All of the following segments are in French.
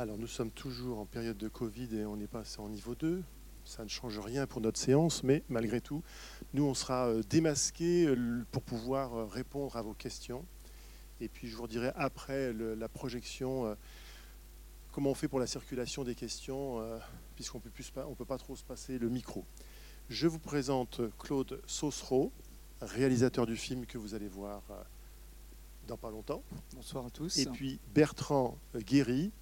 Alors, nous sommes toujours en période de Covid et on est passé en niveau 2. Ça ne change rien pour notre séance, mais malgré tout, nous, on sera euh, démasqués euh, pour pouvoir euh, répondre à vos questions. Et puis, je vous dirai après la projection comment on fait pour la circulation des questions, puisqu'on ne peut pas trop se passer le micro. Je vous présente Claude Saucereau, réalisateur du film que vous allez voir dans pas longtemps. Bonsoir à tous. Et puis Bertrand Guéry,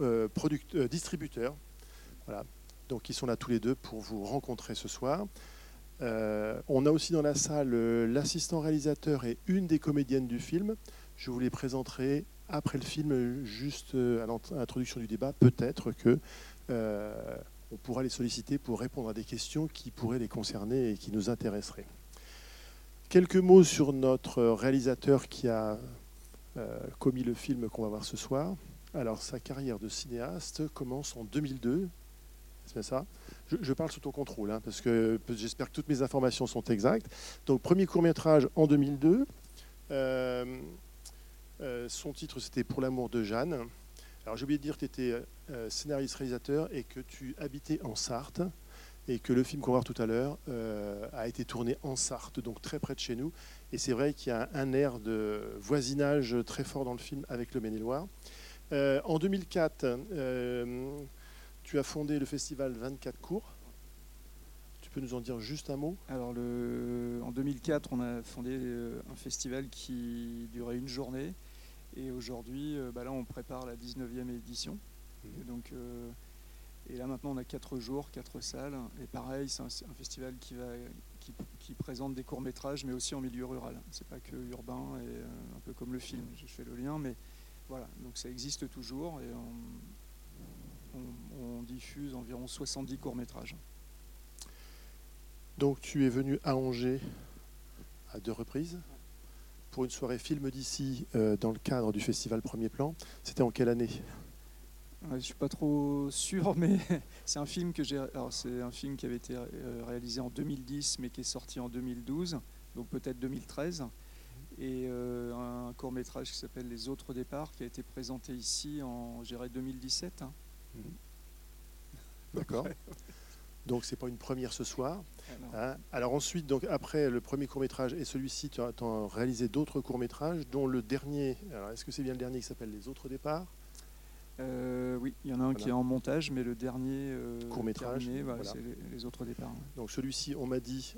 euh, euh, distributeurs. Voilà. Donc ils sont là tous les deux pour vous rencontrer ce soir. Euh, on a aussi dans la salle l'assistant réalisateur et une des comédiennes du film. Je vous les présenterai après le film, juste à l'introduction du débat. Peut-être que on pourra les solliciter pour répondre à des questions qui pourraient les concerner et qui nous intéresseraient. Quelques mots sur notre réalisateur qui a commis le film qu'on va voir ce soir. Alors, sa carrière de cinéaste commence en 2002. C'est ça? Je, parle sous ton contrôle, hein, parce que j'espère que toutes mes informations sont exactes. Donc, premier court-métrage en 2002. Euh, euh, son titre, c'était Pour l'amour de Jeanne. Alors, j'ai oublié de dire que tu étais euh, scénariste-réalisateur et que tu habitais en Sarthe et que le film qu'on va voir tout à l'heure a été tourné en Sarthe, donc très près de chez nous. Et c'est vrai qu'il y a un air de voisinage très fort dans le film avec le Maine-et-Loire. Euh, en 2004, euh, tu as fondé le festival 24 cours. Tu peux nous en dire juste un mot? Alors, le, en 2004, on a fondé euh, un festival qui durait une journée. Et aujourd'hui, bah là, on prépare la 19e édition. Mhm. Et, donc, et là, maintenant, on a 4 jours, 4 salles. Et pareil, c'est un, festival qui, va, qui, qui présente des courts-métrages, mais aussi en milieu rural. C'est pas que urbain, et un peu comme le film, je fais le lien. mais voilà, donc ça existe toujours et on, diffuse environ 70 courts-métrages. Donc tu es venu à Angers à deux reprises pour une soirée film d'ici euh, dans le cadre du festival Premier Plan. C'était en quelle année? Je ne suis pas trop sûr, mais c'est un film que j'ai. c'est un film qui avait été euh, réalisé en 2010, mais qui est sorti en 2012, donc peut-être 2013 et euh, un court métrage qui s'appelle Les autres départs, qui a été présenté ici en 2017. Hein. Mmh. D'accord. Donc c'est pas une première ce soir. Ah hein. Alors ensuite, donc après le premier court métrage et celui-ci, tu as, réalisé d'autres courts métrages, dont le dernier. Alors est-ce que c'est bien le dernier qui s'appelle Les autres départs? Euh, oui, il y en a un qui est en montage, mais le dernier euh, court métrage, c'est les, autres départs. Donc celui-ci, on m'a dit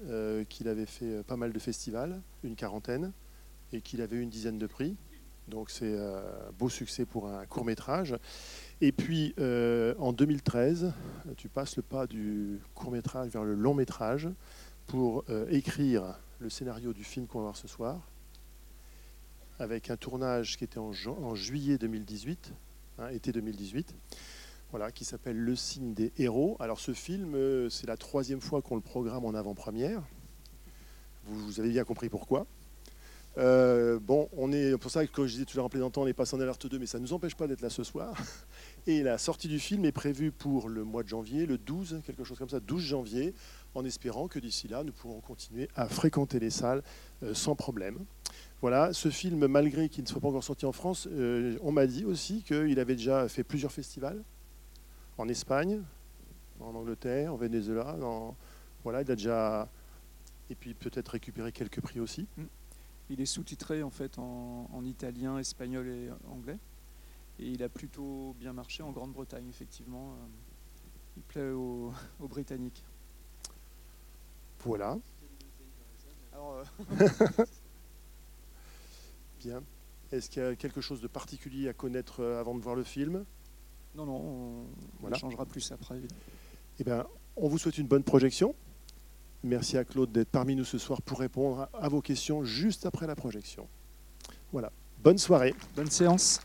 qu'il avait fait pas mal de festivals, une quarantaine et qu'il avait une dizaine de prix. Donc c'est un euh, beau succès pour un court métrage. Et puis euh, en 2013, tu passes le pas du court métrage vers le long métrage pour euh, écrire le scénario du film qu'on va voir ce soir, avec un tournage qui était en, juillet 2018, hein, été 2018, voilà, qui s'appelle Le signe des héros. Alors ce film, c'est la troisième fois qu'on le programme en avant-première. vous avez bien compris pourquoi. Euh, bon, on est pour ça que je disais tout à l'heure en plaisantant, on est passé en alerte 2, mais ça ne nous empêche pas d'être là ce soir. Et la sortie du film est prévue pour le mois de janvier, le 12, quelque chose comme ça, 12 janvier, en espérant que d'ici là, nous pourrons continuer à fréquenter les salles euh, sans problème. Voilà, ce film, malgré qu'il ne soit pas encore sorti en France, euh, on m'a dit aussi qu'il avait déjà fait plusieurs festivals en Espagne, en Angleterre, en Venezuela. Voilà, il a déjà. Et puis peut-être récupéré quelques prix aussi. Mm. Il est sous-titré en fait en, italien, espagnol et anglais. Et il a plutôt bien marché en Grande-Bretagne, effectivement. Euh, il plaît aux, Britanniques. Voilà. Euh, bien. Est-ce qu'il y a quelque chose de particulier à connaître euh, avant de voir le film? Non, non, on, changera plus après, évidemment. Eh bien, on vous souhaite une bonne projection. Merci à Claude d'être parmi nous ce soir pour répondre à vos questions juste après la projection. Voilà. Bonne soirée. Bonne séance.